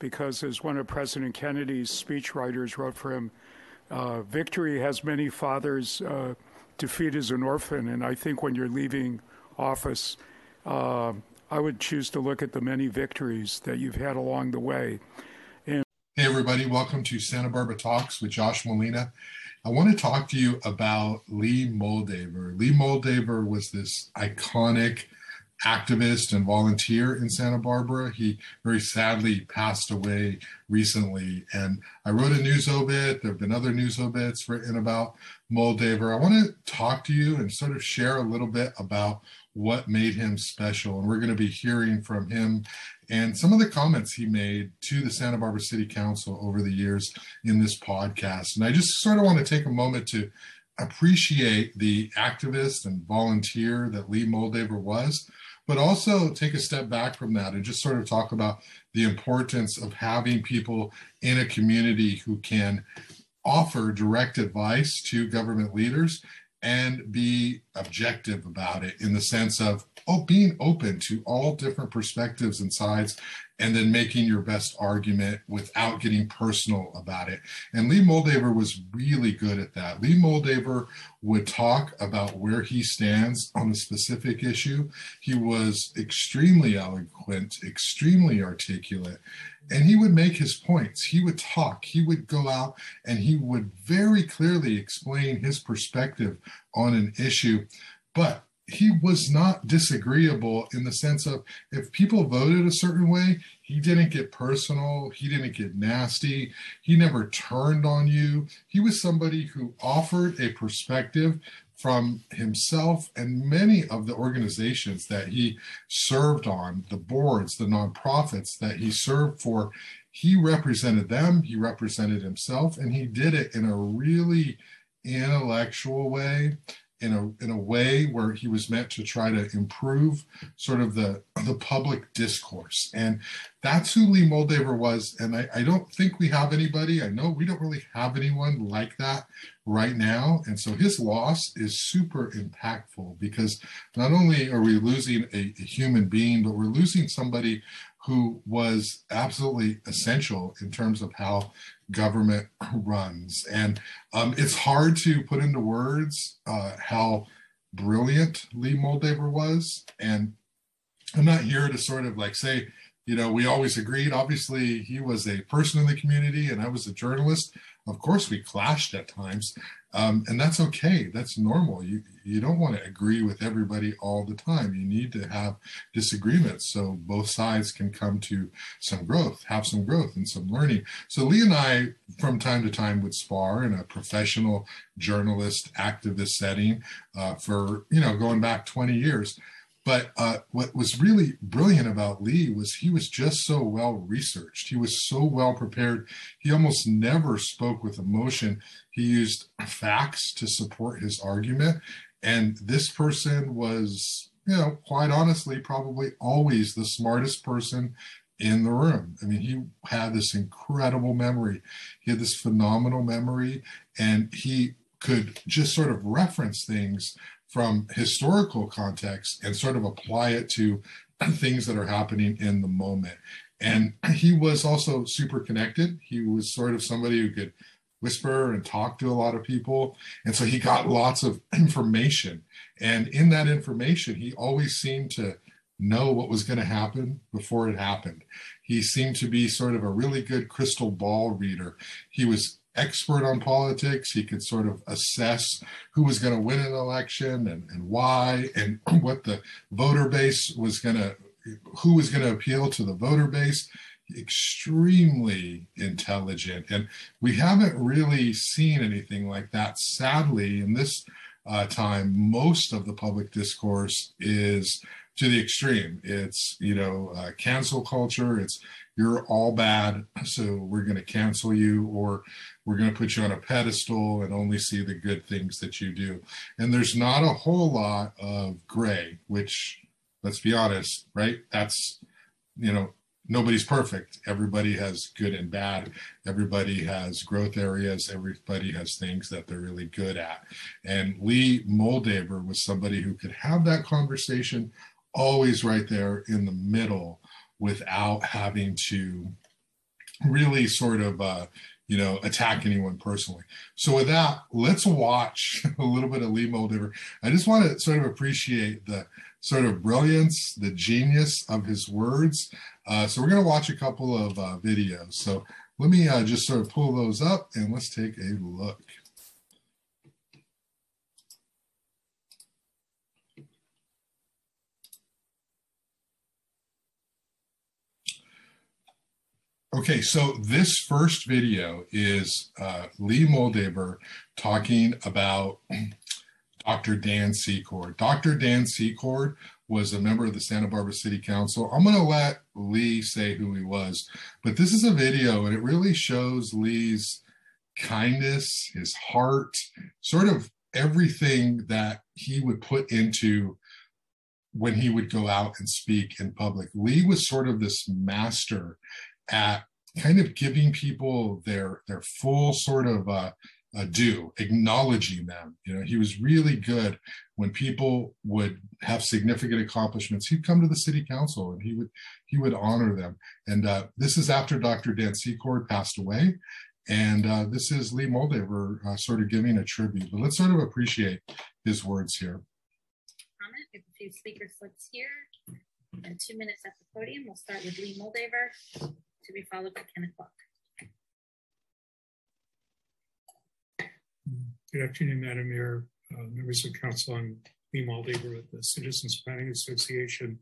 because, as one of President Kennedy's speechwriters wrote for him, uh, victory has many fathers, uh, defeat is an orphan. And I think when you're leaving office, uh, I would choose to look at the many victories that you've had along the way. And- hey, everybody, welcome to Santa Barbara Talks with Josh Molina. I want to talk to you about Lee Moldaver. Lee Moldaver was this iconic activist and volunteer in Santa Barbara. He very sadly passed away recently. And I wrote a news obit. There have been other news obits written about Moldaver. I want to talk to you and sort of share a little bit about what made him special. And we're going to be hearing from him and some of the comments he made to the Santa Barbara City Council over the years in this podcast. And I just sort of want to take a moment to appreciate the activist and volunteer that Lee Moldaver was, but also take a step back from that and just sort of talk about the importance of having people in a community who can offer direct advice to government leaders and be objective about it in the sense of oh being open to all different perspectives and sides and then making your best argument without getting personal about it. And lee moldaver was really good at that. Lee moldaver would talk about where he stands on a specific issue. He was extremely eloquent extremely articulate and he would make his points. He would talk. He would go out and he would very clearly explain his perspective on an issue. But he was not disagreeable in the sense of if people voted a certain way, he didn't get personal, he didn't get nasty, he never turned on you. He was somebody who offered a perspective from himself and many of the organizations that he served on, the boards, the nonprofits that he served for. He represented them, he represented himself, and he did it in a really intellectual way in a in a way where he was meant to try to improve sort of the the public discourse. And that's who lee moldaver was. And I, I don't think we have anybody i know we don't really have anyone like that right now. And so his loss is super impactful because not only are we losing a, a human being but we're losing somebody who was absolutely essential in terms of how government runs. And um, it's hard to put into words uh, how brilliant Lee Moldaver was. And I'm not here to sort of like say, you know, we always agreed. Obviously, he was a person in the community and I was a journalist. Of course, we clashed at times, um, and that's okay. That's normal. You you don't want to agree with everybody all the time. You need to have disagreements so both sides can come to some growth, have some growth and some learning. So Lee and I, from time to time, would spar in a professional journalist activist setting uh, for you know going back 20 years. But uh, what was really brilliant about Lee was he was just so well researched. He was so well prepared. He almost never spoke with emotion. He used facts to support his argument. And this person was, you know, quite honestly, probably always the smartest person in the room. I mean, he had this incredible memory. He had this phenomenal memory, and he could just sort of reference things from historical context and sort of apply it to things that are happening in the moment. And he was also super connected. He was sort of somebody who could whisper and talk to a lot of people. And so he got lots of information. And in that information, he always seemed to know what was going to happen before it happened. He seemed to be sort of a really good crystal ball reader. He was expert on politics. He could sort of assess who was going to win an election and, and why, and what the voter base was going to, who was going to appeal to the voter base. Extremely intelligent. And we haven't really seen anything like that. Sadly, in this uh, time, most of the public discourse is to the extreme. It's, you know, uh, cancel culture. It's you're all bad, so we're going to cancel you, or we're going to put you on a pedestal and only see the good things that you do. And there's not a whole lot of gray, which, let's be honest, right? That's, you know, nobody's perfect. Everybody has good and bad. Everybody has growth areas. Everybody has things that they're really good at. And Lee Moldaver was somebody who could have that conversation always right there in the middle without having to really sort of uh, you know attack anyone personally. So with that, let's watch a little bit of Lee Moldaver. I just want to sort of appreciate the sort of brilliance, the genius of his words. Uh, so we're going to watch a couple of uh, videos. So let me uh, just sort of pull those up and let's take a look. Okay, so this first video is uh, Lee Moldaver talking about Dr. Dan Secord. Dr. Dan Secord was a member of the Santa Barbara City Council. I'm going to let Lee say who he was, but this is a video and it really shows Lee's kindness, his heart, sort of everything that he would put into when he would go out and speak in public. Lee was sort of this master at kind of giving people their their full sort of uh, uh, due, acknowledging them. You know, he was really good when people would have significant accomplishments. He'd come to the city council and he would he would honor them. And uh, this is after Dr. Dan Secord passed away, and uh, this is Lee Moldaver uh, sort of giving a tribute. But let's sort of appreciate his words here. Comment. Have a few speaker slips here. And two minutes at the podium. We'll start with Lee Moldaver to be followed by 10 o'clock. Good afternoon, Madam Mayor, uh, members of council. I'm Lee Moldaver with the Citizens Planning Association.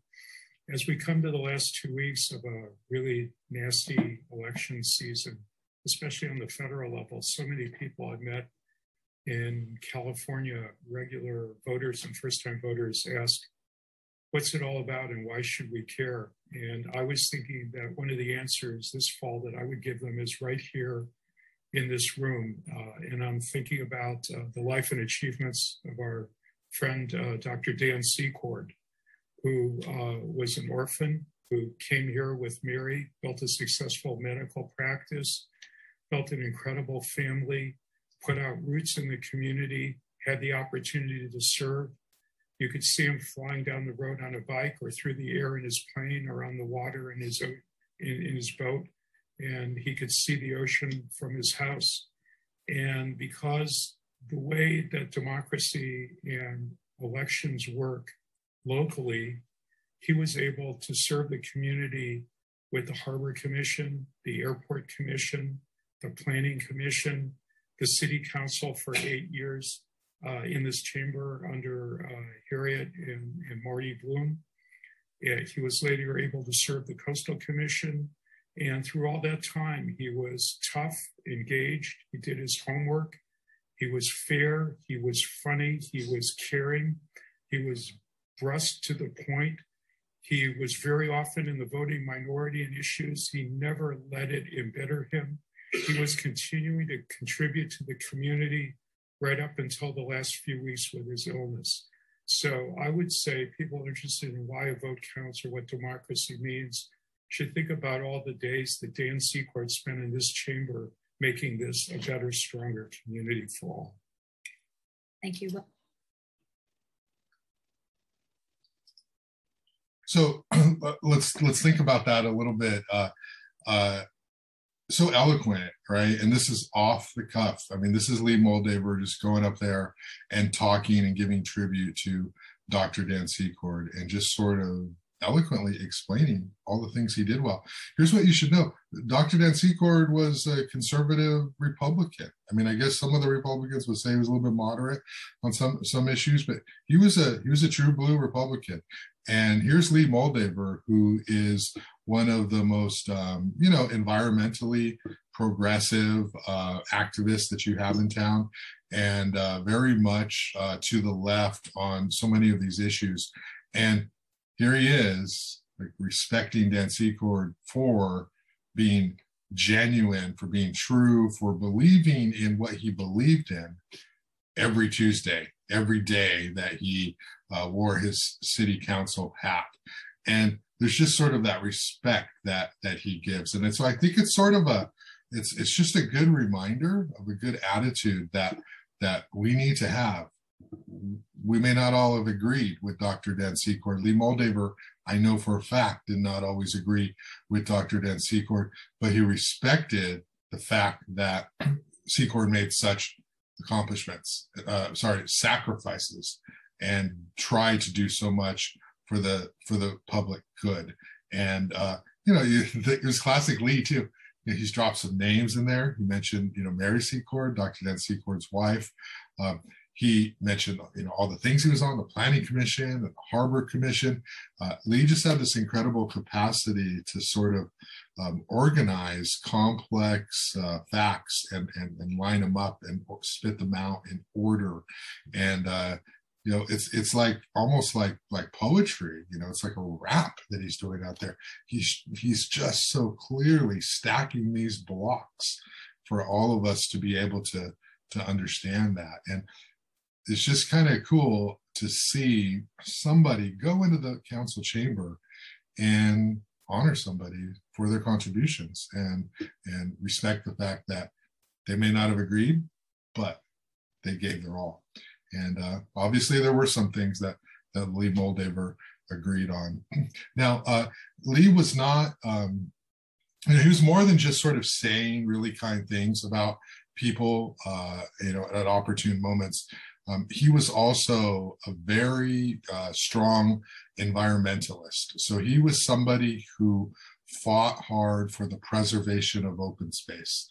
As we come to the last two weeks of a really nasty election season, especially on the federal level, so many people I've met in California, regular voters and first time voters ask, what's it all about and why should we care? And I was thinking that one of the answers this fall that I would give them is right here in this room. Uh, and I'm thinking about uh, the life and achievements of our friend, uh, Dr. Dan Secord, who uh, was an orphan, who came here with Mary, built a successful medical practice, built an incredible family, put out roots in the community, had the opportunity to serve you could see him flying down the road on a bike or through the air in his plane or on the water in his, in, in his boat. And he could see the ocean from his house. And because the way that democracy and elections work locally, he was able to serve the community with the Harbor Commission, the Airport Commission, the Planning Commission, the City Council for eight years, uh, in this chamber under uh, Harriet and, and, Marty Blum. he was later able to serve the Coastal Commission. And through all that time, he was tough, engaged. He did his homework. He was fair. He was funny. He was caring. He was brusque to the point. He was very often in the voting minority in issues. He never let it embitter him. He was continuing to contribute to the community right up until the last few weeks with his illness. So I would say people interested in why a vote counts or what democracy means should think about all the days that Dan Secord spent in this chamber making this a better, stronger community for all. Thank you. So let's let's think about that a little bit. Uh, uh, so eloquent, right? And this is off the cuff. I mean, this is Lee Moldaver just going up there and talking and giving tribute to Dr. Dan Secord and just sort of eloquently explaining all the things he did well. Here's what you should know. Dr. Dan Secord was a conservative Republican. I mean, I guess some of the Republicans would say he was a little bit moderate on some some issues, but he was a he was a true blue Republican. And here's Lee Moldaver, who is one of the most, um, you know, environmentally progressive uh, activists that you have in town, and uh, very much uh, to the left on so many of these issues. And here he is, like, respecting Dan Secord for being genuine, for being true, for believing in what he believed in every Tuesday, every day that he uh, wore his city council hat. And there's just sort of that respect that that he gives and so i think it's sort of a it's it's just a good reminder of a good attitude that that we need to have we may not all have agreed with dr dan secord lee moldaver I know for a fact did not always agree with Dr. Dan Secord, but he respected the fact that Secord made such accomplishments, uh, sorry, sacrifices, and try to do so much for the for the public good. And uh, you know, it was classic Lee too. he's dropped some names in there. He mentioned, you know, Mary Secord, Dr. Dan Secord's wife. Um, he mentioned, you know, all the things he was on, the Planning Commission, and the Harbor Commission. Uh, Lee just had this incredible capacity to sort of um, organize complex uh, facts and, and, and line them up and spit them out in order. And uh, you know it's it's like almost like like poetry you know it's like a rap that he's doing out there. He's he's just so clearly stacking these blocks for all of us to be able to to understand that. And it's just kind of cool to see somebody go into the council chamber and honor somebody for their contributions and and respect the fact that they may not have agreed but they gave their all and uh, obviously, there were some things that, that Lee Moldaver agreed on. Now, uh, Lee was not, um, you know, he was more than just sort of saying really kind things about people, uh, you know, at opportune moments. Um, he was also a very uh, strong environmentalist. So he was somebody who fought hard for the preservation of open space.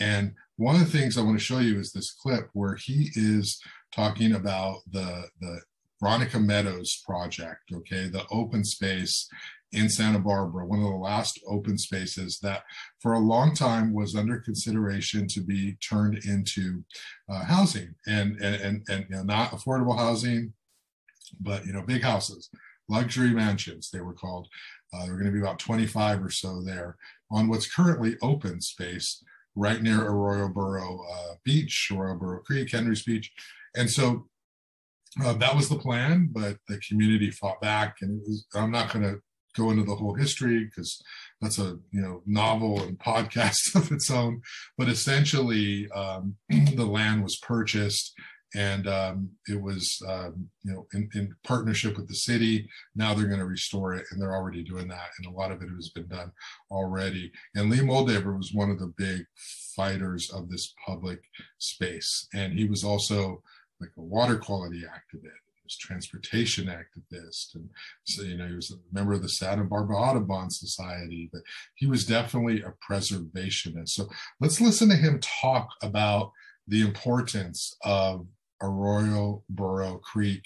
And one of the things I want to show you is this clip where he is talking about the the Veronica Meadows project, okay, the open space in Santa Barbara, one of the last open spaces that for a long time was under consideration to be turned into uh, housing and, and, and, and you know, not affordable housing, but, you know, big houses, luxury mansions, they were called. Uh, there were going to be about 25 or so there on what's currently open space right near Arroyo Burro uh, Beach, Arroyo Burro Creek, Hendry's Beach. And so uh, that was the plan, but the community fought back. And was, I'm not going to go into the whole history because that's a you know novel and podcast of its own. But essentially, um, the land was purchased and um, it was um, you know in, in, partnership with the city. Now they're going to restore it and they're already doing that and a lot of it has been done already. And lee moldaver was one of the big fighters of this public space. And he was also like a water quality activist was transportation activist and so you know he was a member of the Santa Barbara Audubon Society but he was definitely a preservationist. So let's listen to him talk about the importance of Arroyo Burro Creek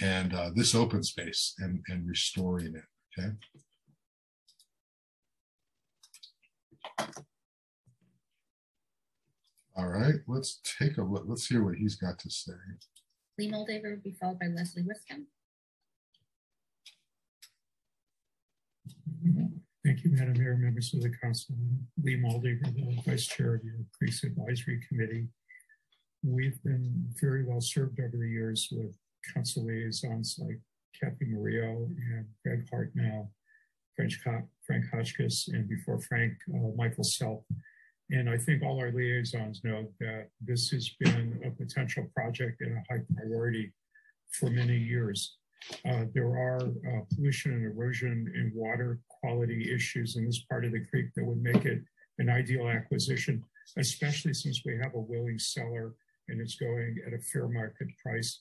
and uh, this open space and, and restoring it okay all right, let's take a look. Let's hear what he's got to say. Lee Moldaver will be followed by Leslie Wiscombe. Thank you, Madam Mayor, members of the council. Lee Moldaver, the Vice Chair of your Creeks Advisory Committee. We've been very well served over the years with council liaisons like Cathy Murillo and Greg hart Hartnell, Frank Hotchkiss, and before Frank, uh, Michael Self. And I think all our liaisons know that this has been a potential project and a high priority for many years. Uh, there are uh, pollution and erosion and water quality issues in this part of the creek that would make it an ideal acquisition, especially since we have a willing seller and it's going at a fair market price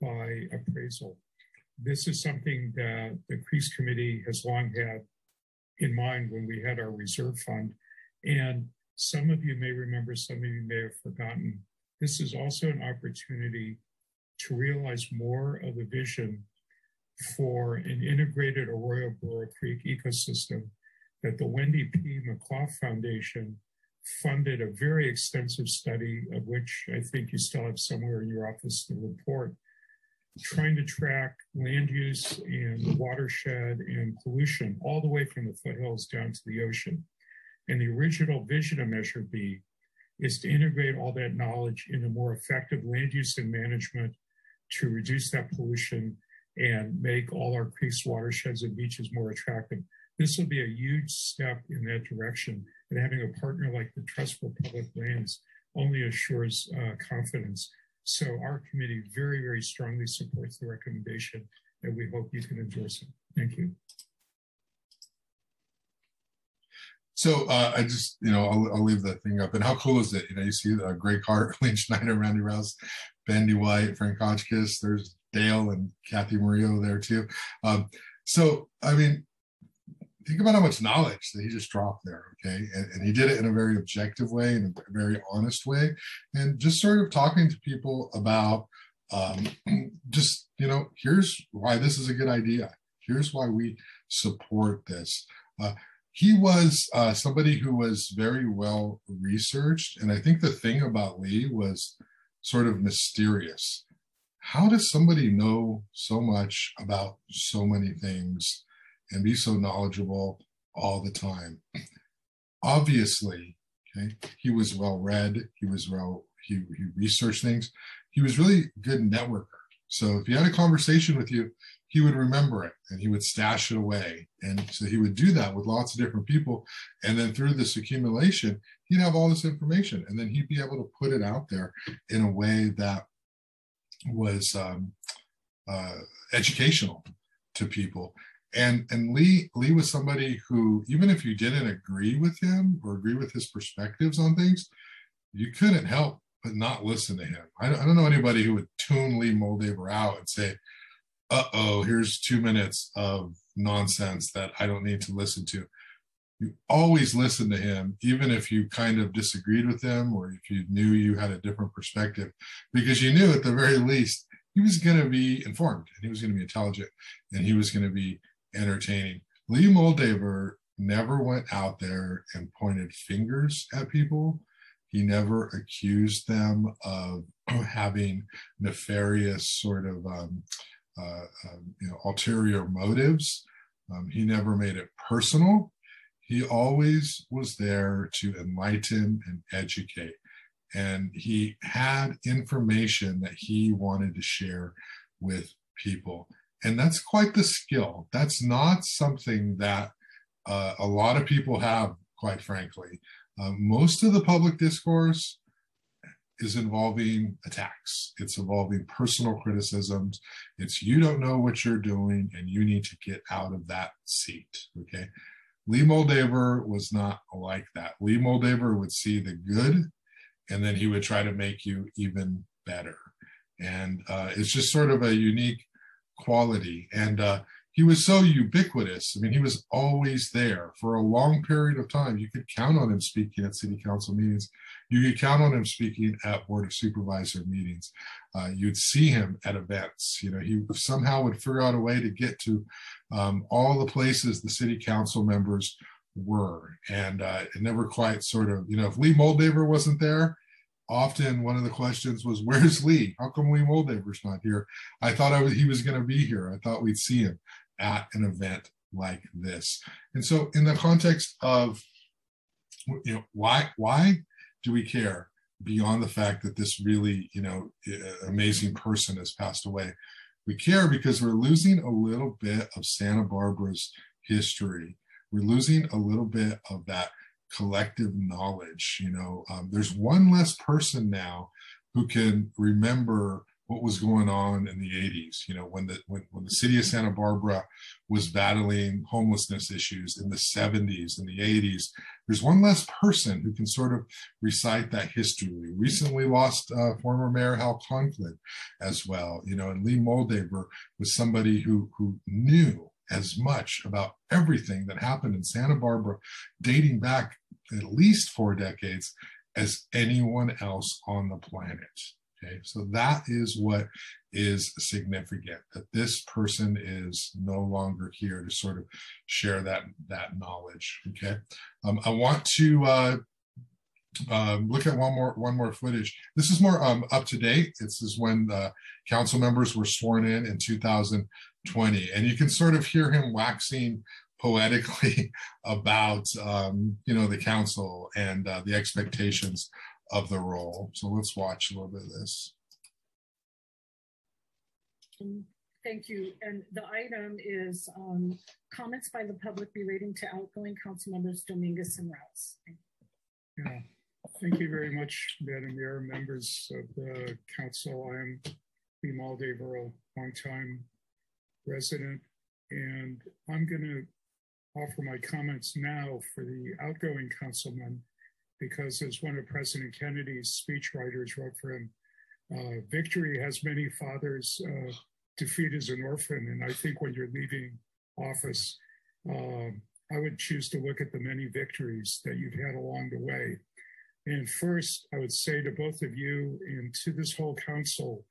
by appraisal. This is something that the Creeks Committee has long had in mind when we had our reserve fund. And some of you may remember, some of you may have forgotten. This is also an opportunity to realize more of the vision for an integrated Arroyo Burro Creek ecosystem that the Wendy P. McCaw Foundation funded a very extensive study, of which I think you still have somewhere in your office the report, trying to track land use and watershed and pollution all the way from the foothills down to the ocean. And the original vision of Measure B is to integrate all that knowledge into more effective land use and management to reduce that pollution and make all our creeks, watersheds, and beaches more attractive. This will be a huge step in that direction. And having a partner like the Trust for Public Lands only assures uh, confidence. So our committee very, very strongly supports the recommendation and we hope you can endorse it. Thank you. So uh, I just, you know, I'll, I'll leave the thing up. And how cool is it? You know, you see uh, Greg Hart, Lynn Schneider, Randy Rouse, Bendy White, Frank Hotchkiss. There's Dale and Cathy Murillo there too. Um, so, I mean, think about how much knowledge that he just dropped there. Okay. And, and, he did it in a very objective way, in a very honest way. And just sort of talking to people about um, just, you know, here's why this is a good idea. Here's why we support this. Uh, he was uh, somebody who was very well researched. And I think the thing about Lee was sort of mysterious. How does somebody know so much about so many things and be so knowledgeable all the time? Obviously, okay, he was well read, he was well, he, he researched things, he was really good networker. So if he had a conversation with you, he would remember it and he would stash it away. And so he would do that with lots of different people. And then through this accumulation, he'd have all this information and then he'd be able to put it out there in a way that was um, uh, educational to people. And and Lee Lee was somebody who, even if you didn't agree with him or agree with his perspectives on things, you couldn't help but not listen to him. I, I don't know anybody who would tune Lee Moldaver out and say, uh oh, here's two minutes of nonsense that I don't need to listen to. You always listen to him, even if you kind of disagreed with him or if you knew you had a different perspective, because you knew at the very least he was going to be informed and he was going to be intelligent and he was going to be entertaining. Lee Moldaver never went out there and pointed fingers at people. He never accused them of having nefarious sort of um, uh, um, you know, ulterior motives. Um, he never made it personal. He always was there to enlighten and educate. And he had information that he wanted to share with people. And that's quite the skill. That's not something that uh, a lot of people have, quite frankly. Uh, most of the public discourse is involving attacks. It's involving personal criticisms. It's you don't know what you're doing and you need to get out of that seat. Okay. Lee Moldaver was not like that. Lee Moldaver would see the good and then he would try to make you even better. And uh, it's just sort of a unique quality. And uh, he was so ubiquitous. I mean, he was always there for a long period of time. You could count on him speaking at city council meetings. You could count on him speaking at board of supervisor meetings. Uh, you'd see him at events. You know, he somehow would figure out a way to get to um, all the places the city council members were, and uh, it never quite sort of, you know, if Lee Moldaver wasn't there, often one of the questions was, "Where's Lee? How come Lee Moldaver's not here? I thought I was, he was going to be here. I thought we'd see him." at an event like this. And so in the context of you know why why do we care beyond the fact that this really you know amazing person has passed away we care because we're losing a little bit of santa barbara's history we're losing a little bit of that collective knowledge you know um, there's one less person now who can remember what was going on in the 80s you know when the when, when the city of santa barbara was battling homelessness issues in the 70s and the 80s there's one less person who can sort of recite that history. We recently lost uh, former mayor hal conklin as well you know and lee moldaver was somebody who who knew as much about everything that happened in santa barbara dating back at least four decades as anyone else on the planet Okay, so that is what is significant that this person is no longer here to sort of share that that knowledge. Okay, um, I want to uh, um, look at one more one more footage. This is more um, up to date. This is when the council members were sworn in in 2020, and you can sort of hear him waxing poetically about um, you know the council and uh, the expectations of the role. So let's watch a little bit of this. Thank you. And the item is um, comments by the public relating to outgoing council members Dominguez and Rouse. Yeah. Thank you very much, Madam Mayor, members of the council. I'm Lee Moldaver, a longtime resident and I'm going to offer my comments now for the outgoing councilman, because as one of President Kennedy's speechwriters wrote for him, uh, victory has many fathers, uh, defeat is an orphan. And I think when you're leaving office, uh, I would choose to look at the many victories that you've had along the way. And first, I would say to both of you and to this whole council,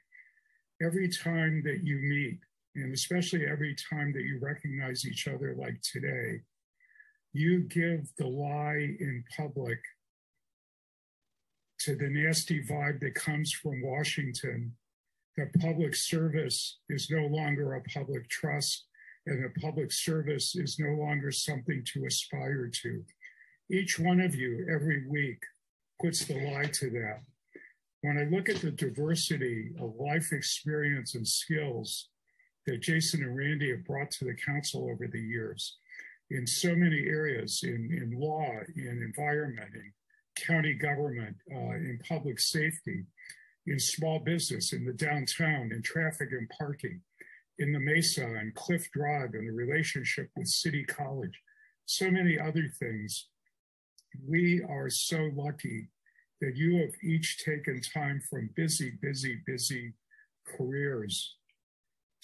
every time that you meet, and especially every time that you recognize each other like today, you give the lie in public to the nasty vibe that comes from Washington that public service is no longer a public trust and that public service is no longer something to aspire to. Each one of you every week puts the lie to that. When I look at the diversity of life experience and skills that Jason and Randy have brought to the council over the years in so many areas in, in law, in environment, in county government, uh, in public safety, in small business, in the downtown, in traffic and parking, in the Mesa and Cliff Drive, and the relationship with City College, so many other things. We are so lucky that you have each taken time from busy, busy, busy careers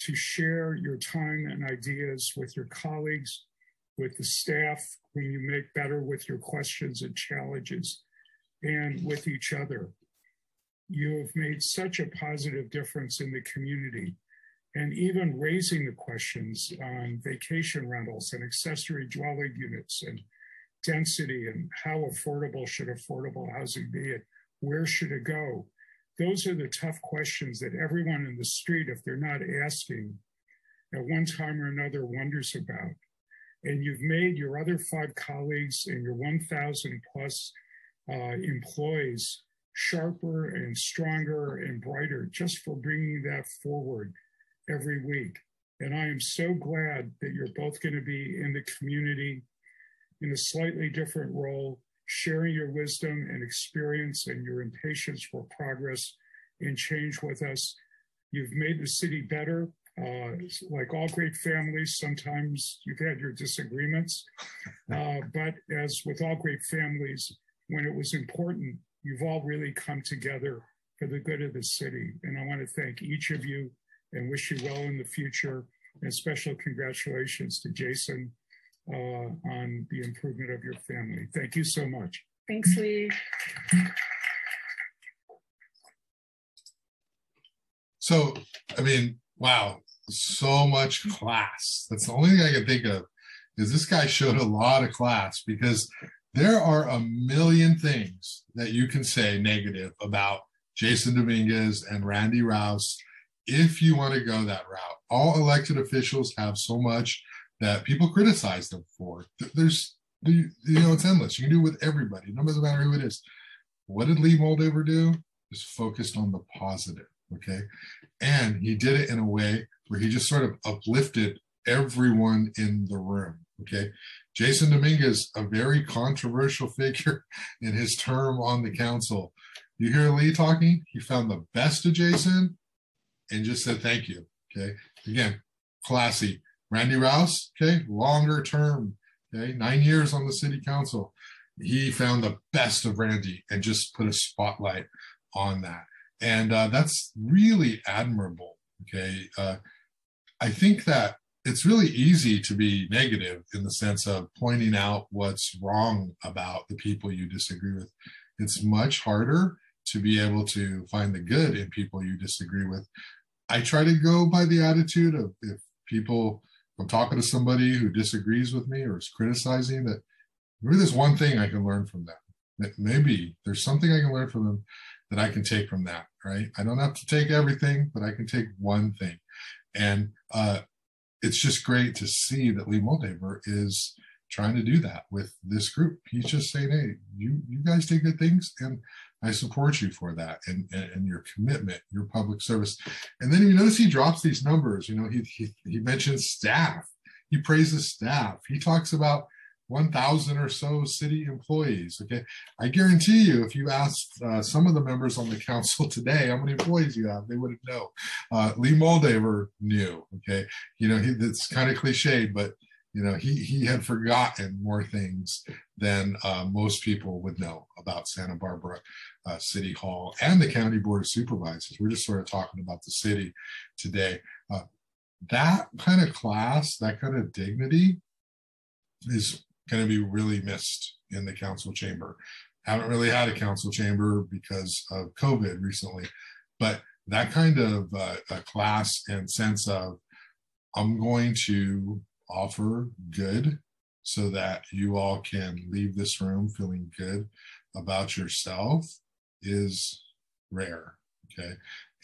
to share your time and ideas with your colleagues, with the staff, whom you make better with your questions and challenges, and with each other. You have made such a positive difference in the community. And even raising the questions on vacation rentals and accessory dwelling units and density and how affordable should affordable housing be and where should it go those are the tough questions that everyone in the street, if they're not asking, at one time or another wonders about. And you've made your other five colleagues and your 1,000 plus uh, employees sharper and stronger and brighter just for bringing that forward every week. And I am so glad that you're both going to be in the community in a slightly different role sharing your wisdom and experience and your impatience for progress and change with us. You've made the city better. Uh, like all great families, sometimes you've had your disagreements. Uh, but as with all great families, when it was important, you've all really come together for the good of the city. And I want to thank each of you and wish you well in the future. And special congratulations to Jason uh, on the improvement of your family. Thank you so much. Thanks, Lee. So, I mean, wow, so much class. That's the only thing I can think of is this guy showed a lot of class because there are a million things that you can say negative about Jason Dominguez and Randy Rouse if you want to go that route. All elected officials have so much that people criticize them for. There's, you know, it's endless. You can do it with everybody, no matter who it is. What did Lee Moldaver do? Just focused on the positive. Okay. And he did it in a way where he just sort of uplifted everyone in the room. Okay. Jason Dominguez, a very controversial figure in his term on the council. You hear Lee talking? He found the best of Jason and just said thank you. Okay. Again, classy. Randy Rouse, okay, longer term, okay, nine years on the city council. He found the best of Randy and just put a spotlight on that. And uh, that's really admirable, okay. Uh, I think that it's really easy to be negative in the sense of pointing out what's wrong about the people you disagree with. It's much harder to be able to find the good in people you disagree with. I try to go by the attitude of if people I'm talking to somebody who disagrees with me or is criticizing that maybe there's one thing I can learn from them. That Maybe there's something I can learn from them that I can take from that, right? I don't have to take everything, but I can take one thing. And uh, it's just great to see that Lee Moldaver is trying to do that with this group. He's just saying, hey, you you guys take good things and I support you for that and, and, and, your commitment, your public service. And then you notice he drops these numbers. You know, he, he, he mentions staff. He praises staff. He talks about 1,000 or so city employees. Okay. I guarantee you, if you asked uh, some of the members on the council today how many employees you have, they wouldn't know. Uh, Lee Moldaver knew. Okay. You know, he, it's kind of cliche, but you know, he, he had forgotten more things than uh, most people would know about Santa Barbara uh, City Hall and the County Board of Supervisors. We're just sort of talking about the city today. Uh, that kind of class, that kind of dignity is going to be really missed in the council chamber. Haven't really had a council chamber because of COVID recently, but that kind of uh, a class and sense of I'm going to offer good so that you all can leave this room feeling good about yourself is rare. Okay.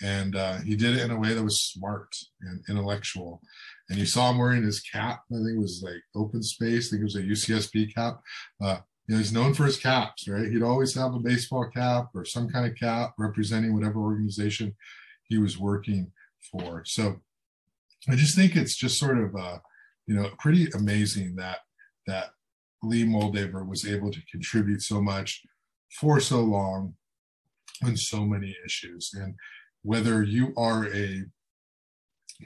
And uh, he did it in a way that was smart and intellectual. And you saw him wearing his cap. I think it was like open space. I think it was a UCSB cap. Uh, you know, he's known for his caps, right? He'd always have a baseball cap or some kind of cap representing whatever organization he was working for. So I just think it's just sort of, uh, you know, pretty amazing that that Lee Moldaver was able to contribute so much for so long on so many issues. And whether you are a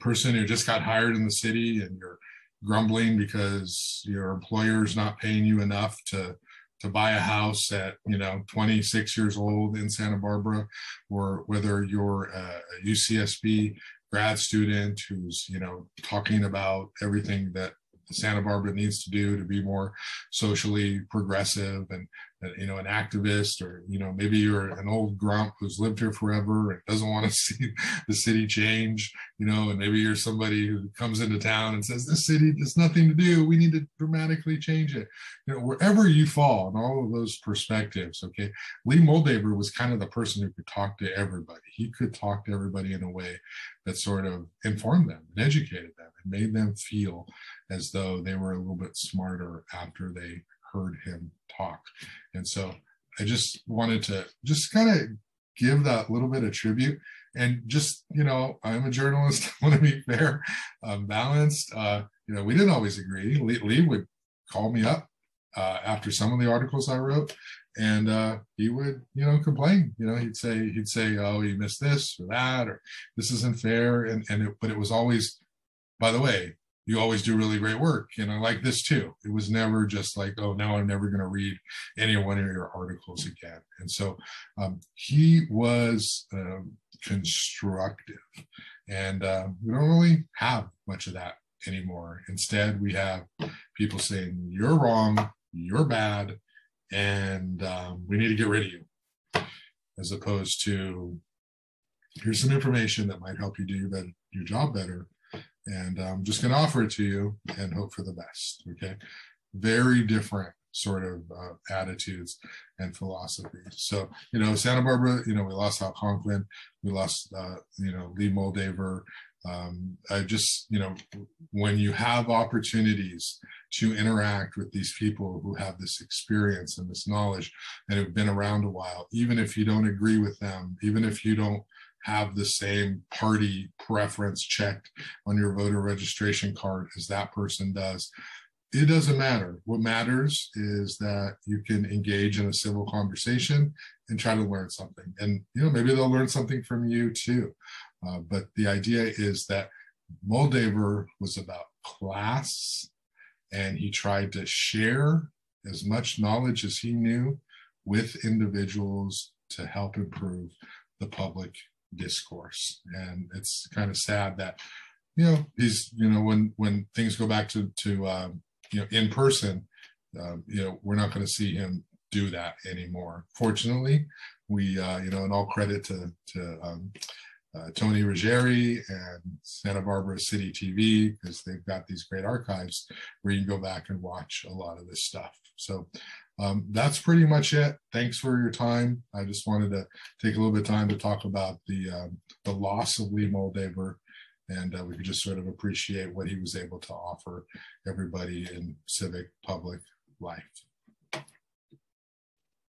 person who just got hired in the city and you're grumbling because your employer is not paying you enough to to buy a house at you know 26 years old in Santa Barbara, or whether you're a UCSB grad student who's you know talking about everything that Santa Barbara needs to do to be more socially progressive and you know an activist or you know maybe you're an old grump who's lived here forever and doesn't want to see the city change you know and maybe you're somebody who comes into town and says this city has nothing to do. We need to dramatically change it. You know wherever you fall in all of those perspectives okay lee moldaver was kind of the person who could talk to everybody. He could talk to everybody in a way that sort of informed them and educated them and made them feel as though they were a little bit smarter after they heard him talk. And so I just wanted to just kind of give that little bit of tribute and just, you know, I'm a journalist, I want to be fair, um, balanced. Uh, you know, we didn't always agree. Lee, Lee would call me up uh, after some of the articles I wrote and uh, he would, you know, complain. You know, he'd say, he'd say, "Oh, you missed this or that, or this isn't fair," and and it, but it was always, by the way, you always do really great work. And I like this too. It was never just like, oh, now I'm never going to read any one of your articles again. And so um, he was um, constructive. And uh, we don't really have much of that anymore. Instead, we have people saying, you're wrong, you're bad, and um, we need to get rid of you. As opposed to, here's some information that might help you do your, your job better and I'm just going to offer it to you and hope for the best. Okay. Very different sort of uh, attitudes and philosophies. So, you know, Santa Barbara, you know, we lost Hal Conklin, we lost, uh, you know, Lee Moldaver. Um, I just, you know, when you have opportunities to interact with these people who have this experience and this knowledge and have been around a while, even if you don't agree with them, even if you don't have the same party preference checked on your voter registration card as that person does. It doesn't matter. What matters is that you can engage in a civil conversation and try to learn something. And you know, maybe they'll learn something from you too. Uh, but the idea is that Moldaver was about class and he tried to share as much knowledge as he knew with individuals to help improve the public discourse. And it's kind of sad that, you know, these, you know, when when things go back to to uh, you know in person, uh, you know, we're not going to see him do that anymore. Fortunately, we, uh, you know, and all credit to to um, uh, Tony Ruggieri and Santa Barbara City TV because they've got these great archives where you can go back and watch a lot of this stuff. So um, that's pretty much it. Thanks for your time. I just wanted to take a little bit of time to talk about the um, the loss of Lee Moldaver, and uh, we could just sort of appreciate what he was able to offer everybody in civic public life.